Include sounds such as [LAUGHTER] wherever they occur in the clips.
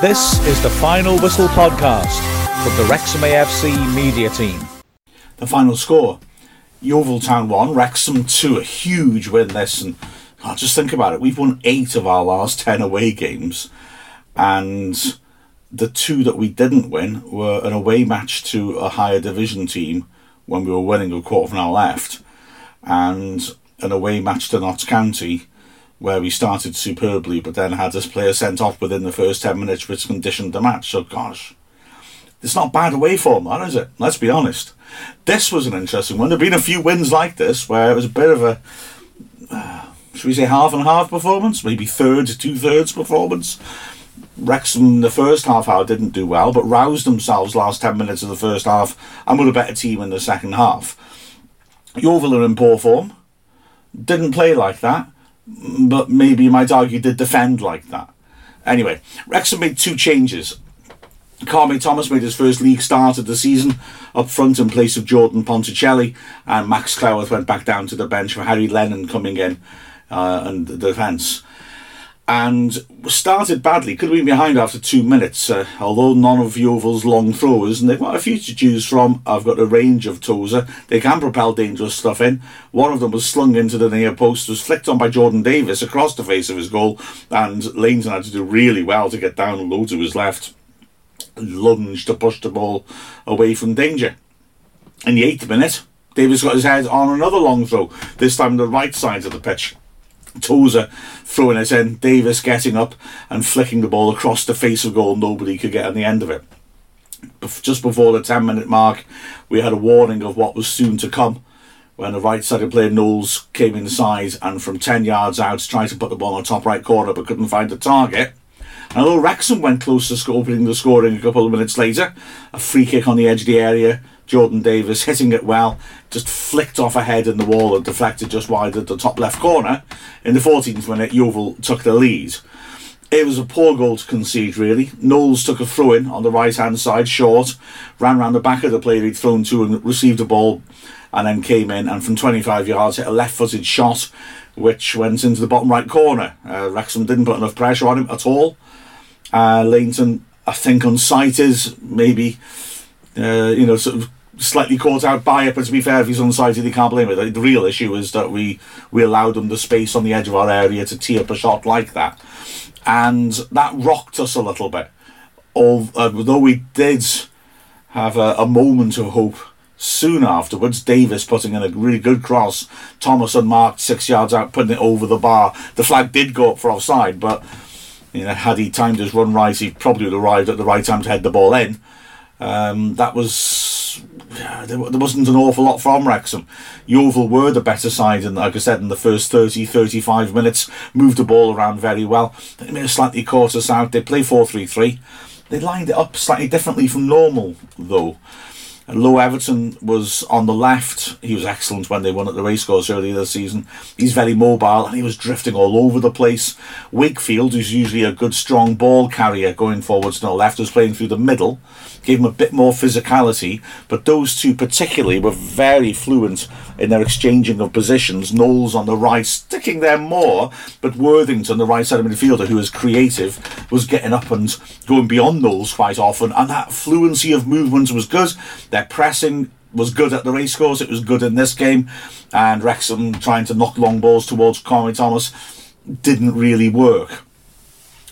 This is the Final Whistle podcast from the Wrexham AFC media team. The final score Yeovil Town 1, Wrexham 2. A huge win this. And oh, just think about it. We've won eight of our last 10 away games. And the two that we didn't win were an away match to a higher division team when we were winning a quarter of an hour left, and an away match to Notts County where we started superbly but then had this player sent off within the first 10 minutes which conditioned the match. So, gosh, it's not bad away form, that is it? Let's be honest. This was an interesting one. There have been a few wins like this where it was a bit of a, uh, should we say, half and half performance, maybe third, to two thirds performance. Wrexham the first half hour didn't do well, but roused themselves last 10 minutes of the first half and were a better team in the second half. Yeovil are in poor form. Didn't play like that but maybe you might argue did defend like that. Anyway, Wrexham made two changes. Kwame Thomas made his first league start of the season up front in place of Jordan Ponticelli, and Max Cleworth went back down to the bench for Harry Lennon coming in uh, and the defence and started badly. Could have been behind after two minutes, uh, although none of Yeovil's long throwers, and they've got a few to choose from. I've got a range of Tozer. They can propel dangerous stuff in. One of them was slung into the near post, was flicked on by Jordan Davis across the face of his goal, and Lainton had to do really well to get down low to his left, lunged to push the ball away from danger. In the eighth minute, Davis got his head on another long throw, this time the right side of the pitch. Tozer throwing it in, Davis getting up and flicking the ball across the face of goal. Nobody could get on the end of it. Just before the 10 minute mark, we had a warning of what was soon to come when the right sided player Knowles came inside and from 10 yards out tried to put the ball on the top right corner but couldn't find the target. And although Wrexham went close to opening the scoring a couple of minutes later, a free kick on the edge of the area Jordan Davis [LAUGHS] hitting it well, just flicked off a head in the wall and deflected just wide at the top left corner. In the 14th minute, Yeovil took the lead. It was a poor goal to concede, really. Knowles took a throw in on the right hand side, short, ran round the back of the player he'd thrown to and received the ball, and then came in and from 25 yards hit a left footed shot which went into the bottom right corner. Uh, Wrexham didn't put enough pressure on him at all. Uh, Lainton, I think, on sight is maybe, uh, you know, sort of slightly caught out by it, but to be fair, if he's unsighted, he can't blame it. The real issue is that we, we allowed him the space on the edge of our area to tee up a shot like that. And that rocked us a little bit. Although we did have a, a moment of hope soon afterwards, Davis putting in a really good cross, Thomas unmarked six yards out, putting it over the bar. The flag did go up for offside, but you know, had he timed his run right, he probably would have arrived at the right time to head the ball in. Um, that was there, wasn't an awful lot from Wrexham. Yeovil were the better side, and like I said, in the first 30 35 minutes, moved the ball around very well. They may have slightly caught us out. They play 4 3 3. They lined it up slightly differently from normal, though. Lo Everton was on the left. He was excellent when they won at the racecourse earlier this season. He's very mobile and he was drifting all over the place. Wakefield, who's usually a good strong ball carrier going forwards the left, was playing through the middle gave him a bit more physicality. But those two particularly were very fluent in their exchanging of positions. Knowles on the right, sticking there more, but Worthington, the right side of midfielder, who is creative, was getting up and going beyond Knowles quite often. And that fluency of movement was good. Their pressing was good at the racecourse. It was good in this game. And Wrexham trying to knock long balls towards Kwame Thomas didn't really work.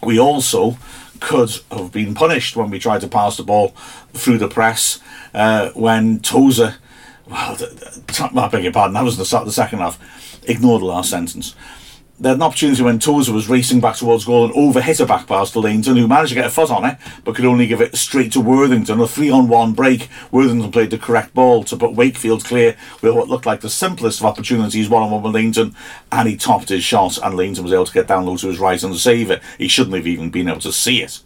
We also could have been punished when we tried to pass the ball through the press uh, when Tozer, well, I beg your pardon, that was the the second half. Ignore the last sentence. They had an opportunity when Tozer was racing back towards goal and overhit a back pass to Lainton, who managed to get a foot on it, but could only give it straight to Worthington. A three on one break. Worthington played the correct ball to put Wakefield clear with what looked like the simplest of opportunities, one on one with Lainton, and he topped his shot, and Lainton was able to get down low to his right and save it. He shouldn't have even been able to see it.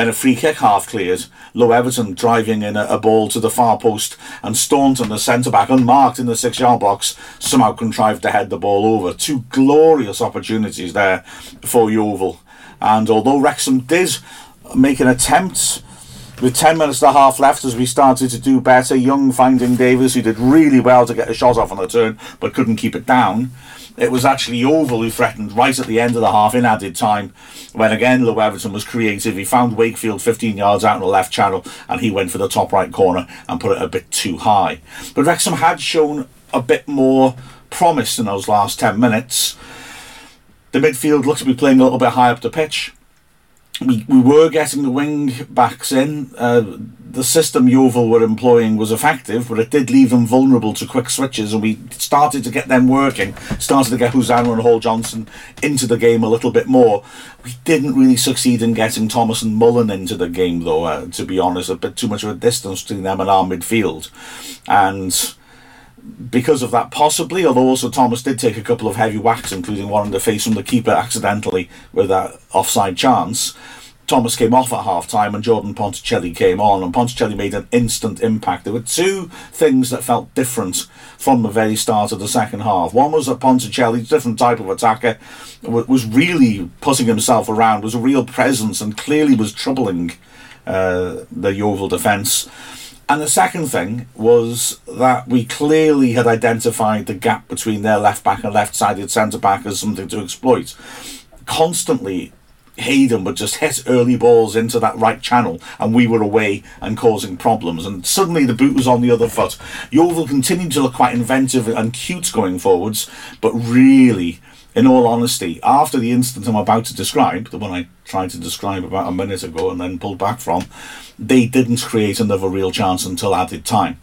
Then a free kick half cleared. Low Everton driving in a, a ball to the far post, and Staunton, the centre back, unmarked in the six yard box, somehow contrived to head the ball over. Two glorious opportunities there for Yeovil. And although Wrexham did make an attempt with 10 minutes and a half left as we started to do better, Young finding Davis, who did really well to get a shot off on the turn but couldn't keep it down. It was actually Yeovil who threatened right at the end of the half in added time when again Lou Everton was creative. He found Wakefield 15 yards out in the left channel and he went for the top right corner and put it a bit too high. But Wrexham had shown a bit more promise in those last 10 minutes. The midfield looked to be playing a little bit high up the pitch we, we were getting the wing backs in. Uh, the system Yeovil were employing was effective, but it did leave them vulnerable to quick switches, and we started to get them working. Started to get Hosannah and Hall Johnson into the game a little bit more. We didn't really succeed in getting Thomas and Mullin into the game, though. Uh, to be honest, a bit too much of a distance between them and our midfield, and because of that, possibly, although also Thomas did take a couple of heavy whacks, including one in the face from the keeper accidentally with that offside chance. Thomas came off at half time and Jordan Ponticelli came on, and Ponticelli made an instant impact. There were two things that felt different from the very start of the second half. One was that Ponticelli, different type of attacker, was really putting himself around, was a real presence, and clearly was troubling uh, the Yeovil defence. And the second thing was that we clearly had identified the gap between their left back and left sided centre back as something to exploit. Constantly, Hayden would just hit early balls into that right channel, and we were away and causing problems. And suddenly the boot was on the other foot. Yeovil continued to look quite inventive and cute going forwards, but really in all honesty, after the incident I'm about to describe, the one I tried to describe about a minute ago and then pulled back from, they didn't create another real chance until added time.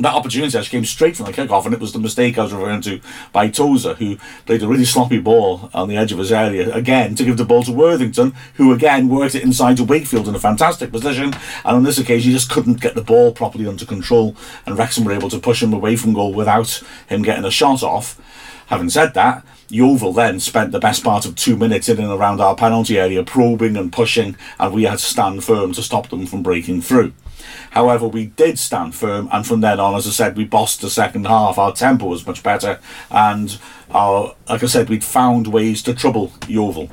That opportunity actually came straight from the kickoff, and it was the mistake I was referring to by Tozer, who played a really sloppy ball on the edge of his area again to give the ball to Worthington, who again worked it inside to Wakefield in a fantastic position. And on this occasion, he just couldn't get the ball properly under control, and Wrexham were able to push him away from goal without him getting a shot off. Having said that, Yeovil then spent the best part of two minutes in and around our penalty area probing and pushing, and we had to stand firm to stop them from breaking through. However, we did stand firm, and from then on, as I said, we bossed the second half. Our tempo was much better, and our, like I said, we'd found ways to trouble Yeovil.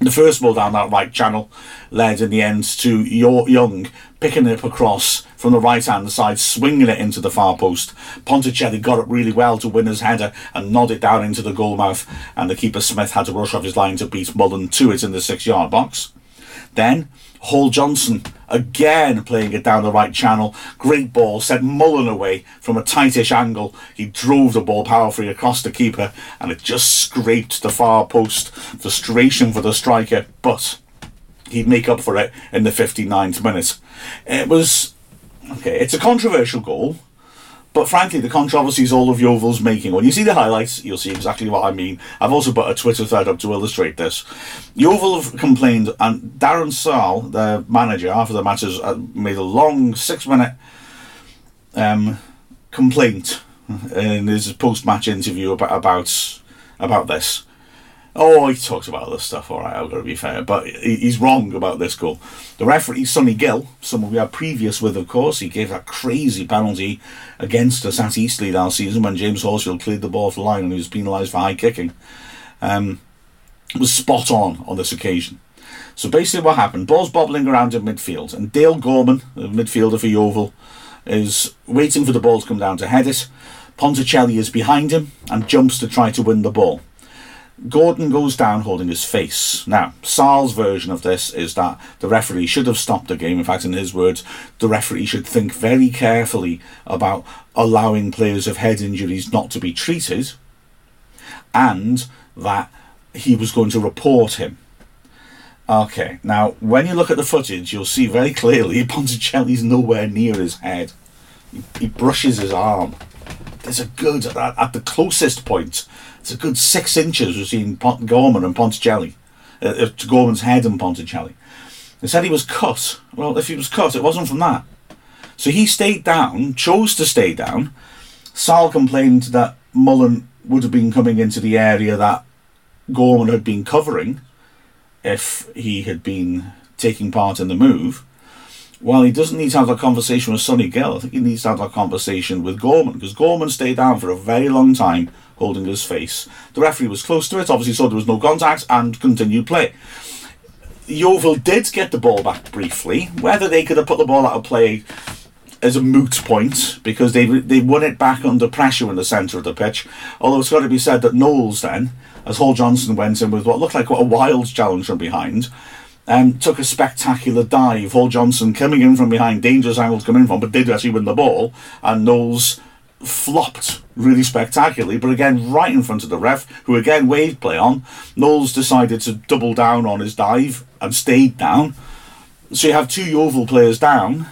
The first ball down that right channel led in the end to Young picking it up across from the right hand side, swinging it into the far post. Ponticelli got it really well to win his header and nod it down into the goal mouth, and the keeper Smith had to rush off his line to beat Mullin to it in the six yard box. Then Hall Johnson again playing it down the right channel. Great ball, sent Mullin away from a tightish angle. He drove the ball powerfully across the keeper and it just scraped the far post. Frustration for the striker, but he'd make up for it in the 59th minute. It was okay, it's a controversial goal. But frankly, the controversy is all of Yeovil's making. When you see the highlights, you'll see exactly what I mean. I've also put a Twitter thread up to illustrate this. Yeovil have complained, and Darren Sarll, the manager, after the match, has uh, made a long six-minute um, complaint in his post-match interview about about about this. Oh, he talks about other stuff, all right, I've got to be fair. But he's wrong about this goal. The referee, Sunny Gill, someone we had previous with, of course, he gave that crazy penalty against us at Eastleigh last season when James Horsfield cleared the ball the line and he was penalised for high kicking. Um, was spot on on this occasion. So basically, what happened? Ball's bobbling around in midfield, and Dale Gorman, the midfielder for Yeovil, is waiting for the ball to come down to head it. Ponticelli is behind him and jumps to try to win the ball. Gorman goes down holding his face. Now, Sarll's version of this is that the referee should have stopped the game. In fact, in his words, the referee should think very carefully about allowing players of head injuries not to be treated, and that he was going to report him. Okay, now when you look at the footage, you'll see very clearly [LAUGHS] Ponticelli's nowhere near his head. He, he brushes his arm. There's a good, at, at the closest point, it's a good six inches between Pont- Gorman and Ponticelli, uh, uh, Gorman's head and Ponticelli. They said he was cut. Well, if he was cut, it wasn't from that. So he stayed down, chose to stay down. Sarll complained that Mullin would have been coming into the area that Gorman had been covering if he had been taking part in the move. Well, he doesn't need to have that conversation with Sunny Gill. I think he needs to have that conversation with Gorman because Gorman stayed down for a very long time holding his face. The referee was close to it, obviously saw there was no contact and continued play. Yeovil did get the ball back briefly. Whether they could have put the ball out of play is a moot point because they they won it back under pressure in the centre of the pitch. Although it's got to be said that Knowles then, as Hall Johnson went in with what looked like what a wild challenge from behind, um, took a spectacular dive. Hall Johnson coming in from behind, dangerous angles coming from, but did actually win the ball, and Knowles flopped really spectacularly, but again, right in front of the ref, who again waved play on. Knowles decided to double down on his dive and stayed down. So you have two Yeovil players down,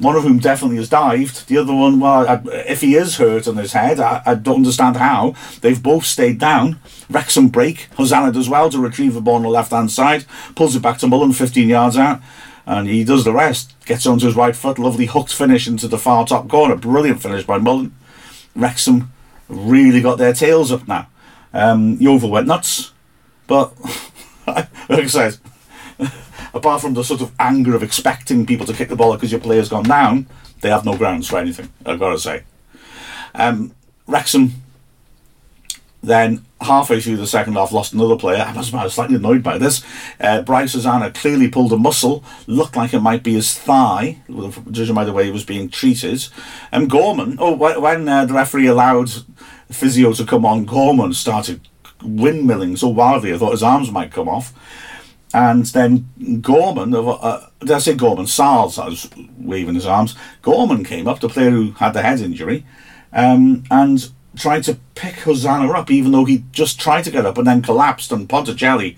one of whom definitely has dived. The other one, well, I, if he is hurt on his head, I, I, don't understand how. They've both stayed down. Wrexham break. Hosannah does well to retrieve the ball on the left hand side, pulls it back to Mullin 15 yards out and he does the rest. Gets onto his right foot, lovely hooked finish into the far top corner. Brilliant finish by Mullin. Wrexham really got their tails up now. Um, Yeovil went nuts, but [LAUGHS] like I said, apart from the sort of anger of expecting people to kick the ball because your player's gone down, they have no grounds for anything. I've got to say. Um, Wrexham then halfway through the second half lost another player. I have slightly annoyed by this. Uh, Bryce Hosannah clearly pulled a muscle, looked like it might be his thigh, judging by the way he was being treated. And Gorman, oh, when uh, the referee allowed physio to come on, Gorman started windmilling so wildly I thought his arms might come off. And then Gorman, uh, did I say Gorman? Sarles, I was waving his arms. Gorman came up, the player who had the head injury, um, and tried to pick Hosannah up, even though he just tried to get up and then collapsed. And Ponticelli,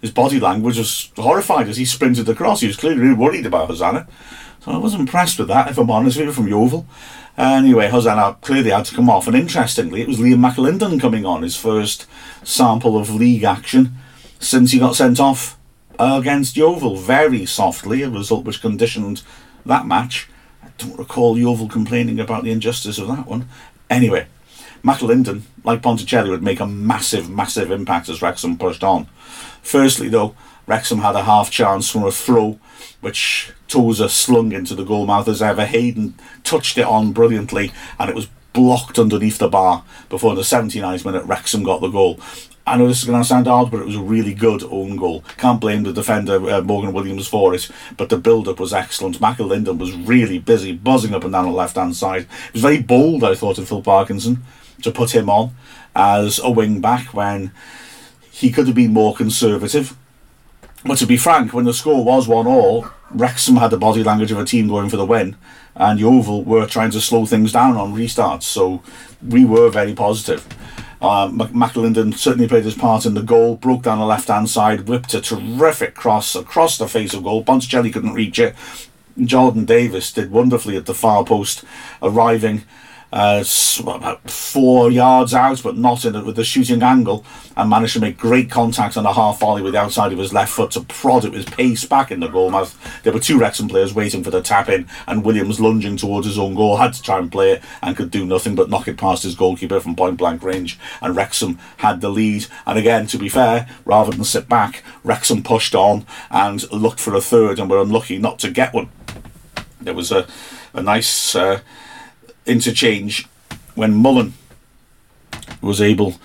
his body language was horrified as he sprinted across. He was clearly worried about Hosannah. So I was impressed with that, if I'm honest with you, from Yeovil. Anyway, Hosannah clearly had to come off. And interestingly, it was Liam McAlinden coming on, his first sample of league action since he got sent off against Yeovil very softly, a result which conditioned that match. I don't recall Yeovil complaining about the injustice of that one. Anyway, McAlinden, like Ponticelli, would make a massive, massive impact as Wrexham pushed on. Firstly, though, Wrexham had a half chance from a throw, which Tozer slung into the goal mouth as ever. Hayden touched it on brilliantly, and it was blocked underneath the bar before the 79th minute Wrexham got the goal. I know this is going to sound odd, but it was a really good own goal. Can't blame the defender, uh, Morgan Williams, for it, but the build up was excellent. McAlinden was really busy, buzzing up and down on the left hand side. It was very bold, I thought, of Phil Parkinson to put him on as a wing back when he could have been more conservative. But to be frank, when the score was one all, Wrexham had the body language of a team going for the win, and Yeovil were trying to slow things down on restarts. So we were very positive. Uh, McAlinden certainly played his part in the goal, broke down the left hand side, whipped a terrific cross across the face of goal. Ponticelli couldn't reach it. Jordan Davis did wonderfully at the far post, arriving uh, about four yards out, but not in it with the shooting angle, and managed to make great contact on a half volley with the outside of his left foot to prod it with pace back in the goal. There were two Wrexham players waiting for the tap in, and Williams lunging towards his own goal had to try and play it and could do nothing but knock it past his goalkeeper from point blank range. And Wrexham had the lead. And again, to be fair, rather than sit back, Wrexham pushed on and looked for a third, and were unlucky not to get one. There was a a nice. Uh, interchange when Mullin was able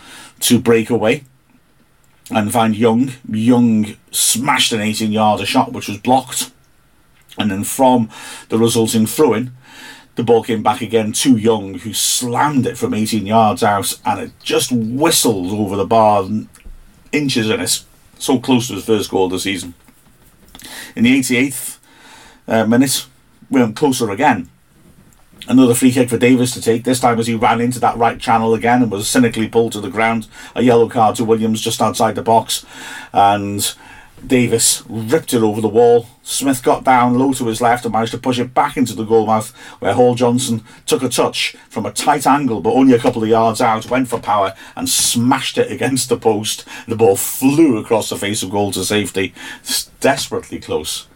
to break away and find Young. Young smashed an 18 yarder shot which was blocked. And then from the resulting throw in, the ball came back again to Young, who slammed it from 18 yards out and it just whistled over the bar, inches in it. So close to his first goal of the season. In the 88th uh, minute, we went closer again Another free kick for Davis to take, this time as he ran into that right channel again and was cynically pulled to the ground. A yellow card to Williams just outside the box. And Davis ripped it over the wall. Smith got down low to his left and managed to push it back into the goalmouth, where Hall Johnson took a touch from a tight angle, but only a couple of yards out, went for power and smashed it against the post. The ball flew across the face of goal to safety. It's desperately close.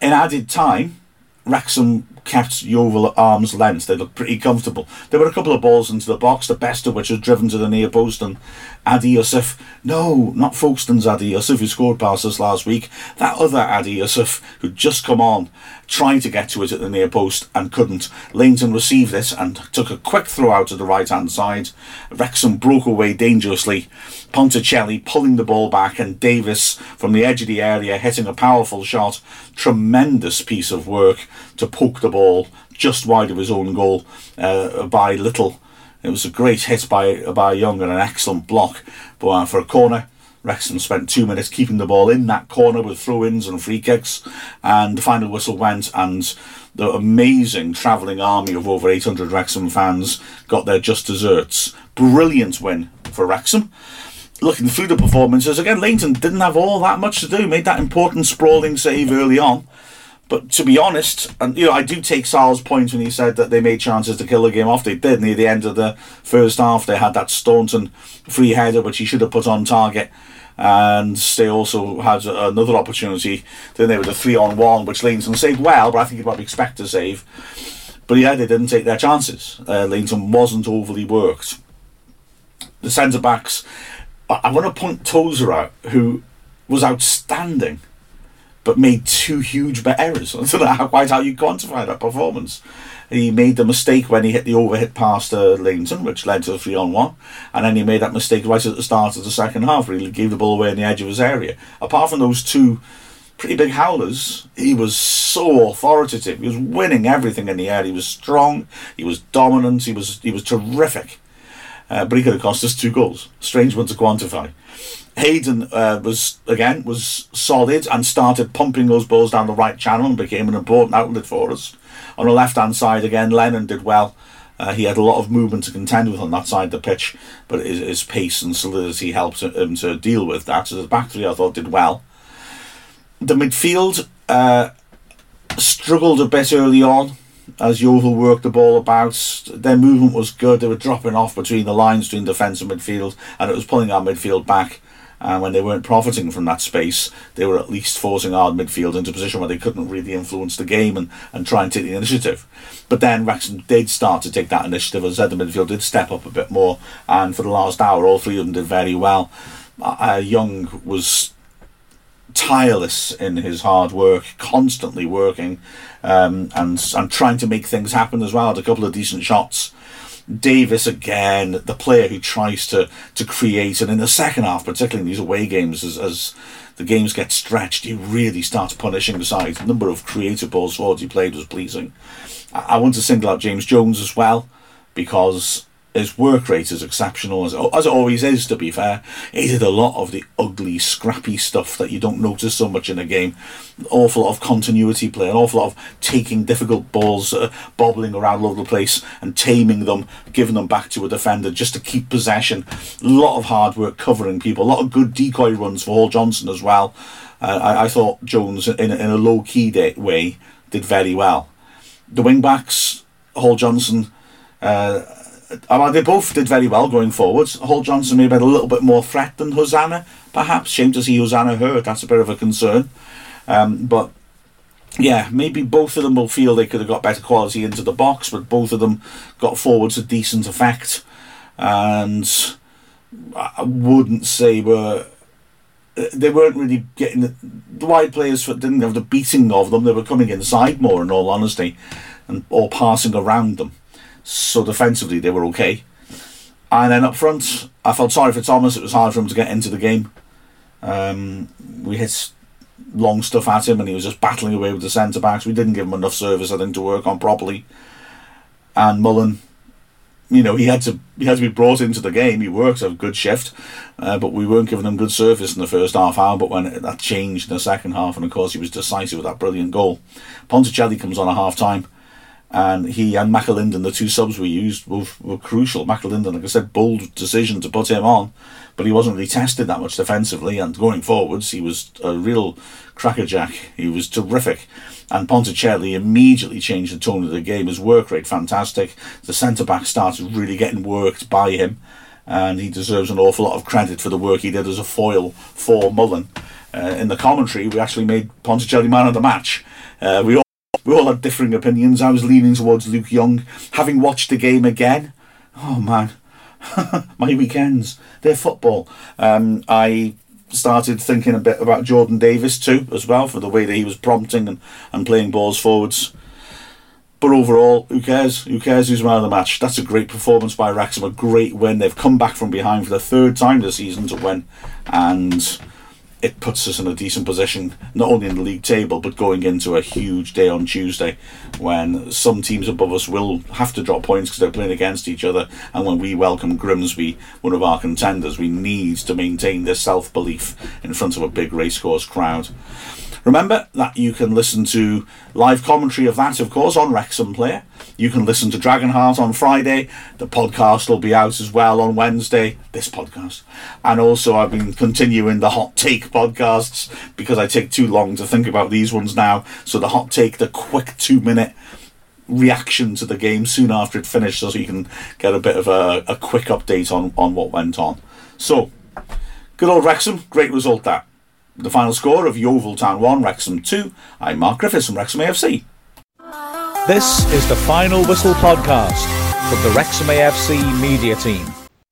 In added time, Wrexham kept Yeovil at arm's length. They looked pretty comfortable. There were a couple of balls into the box, the best of which was driven to the near post, and Adi Yusuf, no, not Folkestone's Adi Yusuf, who scored past us last week, that other Adi Yusuf, who'd just come on, tried to get to it at the near post and couldn't. Lainton received this and took a quick throw out to the right hand side. Wrexham broke away dangerously. Ponticelli pulling the ball back, and Davis from the edge of the area hitting a powerful shot. Tremendous piece of work to poke the ball just wide of his own goal uh, by Little. It was a great hit by by Young and an excellent block. But uh, for a corner, Wrexham spent two minutes keeping the ball in that corner with throw ins and free kicks, and the final whistle went, and the amazing travelling army of over 800 Wrexham fans got their just desserts. Brilliant win for Wrexham. Looking through the performances, again, Lainton didn't have all that much to do, made that important sprawling save early on. But to be honest, and you know, I do take Sarll's point when he said that they made chances to kill the game off. They did near the end of the first half. They had that Staunton free header, which he should have put on target and they also had another opportunity. Then they were the three on one, which Lainton saved well, but I think you'd probably expect to save. But yeah, they didn't take their chances. Uh, Lainton wasn't overly worked. The centre backs, I, I want to point Tozer out, who was outstanding, but made two huge errors. [LAUGHS] I don't know how, quite how you quantify that performance. He made the mistake when he hit the overhit past to Lainton, which led to a three on one, and then he made that mistake right at the start of the second half, where he gave the ball away in the edge of his area. Apart from those two pretty big howlers, he was so authoritative. He was winning everything in the air. He was strong. He was dominant. He was he was terrific. Uh, but he could have cost us two goals. Strange one to quantify. Hayden uh, was again was solid and started pumping those balls down the right channel and became an important outlet for us. On the left hand side again, Lennon did well. Uh, he had a lot of movement to contend with on that side of the pitch, but his, his pace and solidity helped him to deal with that. So the back three I thought did well. The midfield uh, struggled a bit early on as Yeovil worked the ball about. Their movement was good. They were dropping off between the lines between defence and midfield, and it was pulling our midfield back. And when they weren't profiting from that space, they were at least forcing our midfield into a position where they couldn't really influence the game and, and try and take the initiative. But then Wrexham did start to take that initiative. As I said, the midfield did step up a bit more, and for the last hour, all three of them did very well. Uh, Young was tireless in his hard work, constantly working, um, and and trying to make things happen as well. Had a couple of decent shots. Davis again, the player who tries to to create, and in the second half, particularly in these away games, as, as the games get stretched, he really starts punishing the side. The number of creative balls forward he played was pleasing. I, I want to single out James Jones as well because his work rate is exceptional, as, as it always is, to be fair. He did a lot of the ugly, scrappy stuff that you don't notice so much in a game. An awful lot of continuity play, an awful lot of taking difficult balls, uh, bobbling around all over the place and taming them, giving them back to a defender just to keep possession. A lot of hard work covering people, a lot of good decoy runs for Hall Johnson as well. Uh, I, I, thought Jones, in, in a low key way, did very well. The wing backs, Hall Johnson. Uh, I mean, they both did very well going forwards. Hall Johnson maybe had a little bit more threat than Hosannah, perhaps. Shame to see Hosannah hurt. That's a bit of a concern. Um, but yeah, maybe both of them will feel they could have got better quality into the box, but both of them got forwards a decent effect. And I wouldn't say were uh, they weren't really getting the, the wide players didn't have the beating of them. They were coming inside more, in all honesty, and or passing around them. So defensively, they were okay. And then up front, I felt sorry for Thomas. It was hard for him to get into the game. Um, we hit long stuff at him, and he was just battling away with the centre backs. We didn't give him enough service, I think, to work on properly. And Mullin, you know, he had to he had to be brought into the game. He worked a good shift, uh, but we weren't giving him good service in the first half hour. But when it, that changed in the second half, and of course he was decisive with that brilliant goal. Ponticelli comes on a half time and he and McAlinden, the two subs we used, both were crucial. McAlinden, like I said, bold decision to put him on, but he wasn't really tested that much defensively. And going forwards, he was a real crackerjack. He was terrific. And Ponticelli immediately changed the tone of the game. His work rate fantastic. The centre back started really getting worked by him, and he deserves an awful lot of credit for the work he did as a foil for Mullin. Uh, in the commentary, we actually made Ponticelli man of the match. Uh, we we all had differing opinions. I was leaning towards Luke Young. Having watched the game again, oh man, [LAUGHS] my weekends, they're football. Um, I started thinking a bit about Jordan Davis too, as well, for the way that he was prompting and, and playing balls forwards. But overall, who cares? Who cares who's man of the match? That's a great performance by Wrexham, a great win. They've come back from behind for the third time this season to win, and it puts us in a decent position, not only in the league table, but going into a huge day on Tuesday when some teams above us will have to drop points because they're playing against each other. And when we welcome Grimsby, one of our contenders, we need to maintain this self belief in front of a big racecourse crowd. Remember that you can listen to live commentary of that, of course, on Wrexham Player. You can listen to Dragonheart on Friday. The podcast will be out as well on Wednesday, this podcast. And also, I've been continuing the Hot Take podcasts because I take too long to think about these ones now. So, the Hot Take, the quick two minute reaction to the game soon after it finished, so you can get a bit of a, a quick update on, on what went on. So, good old Wrexham, great result that. The final score of Yeovil Town 1, Wrexham 2. I'm Mark Griffiths from Wrexham AFC. This is the Final Whistle podcast from the Wrexham AFC media team.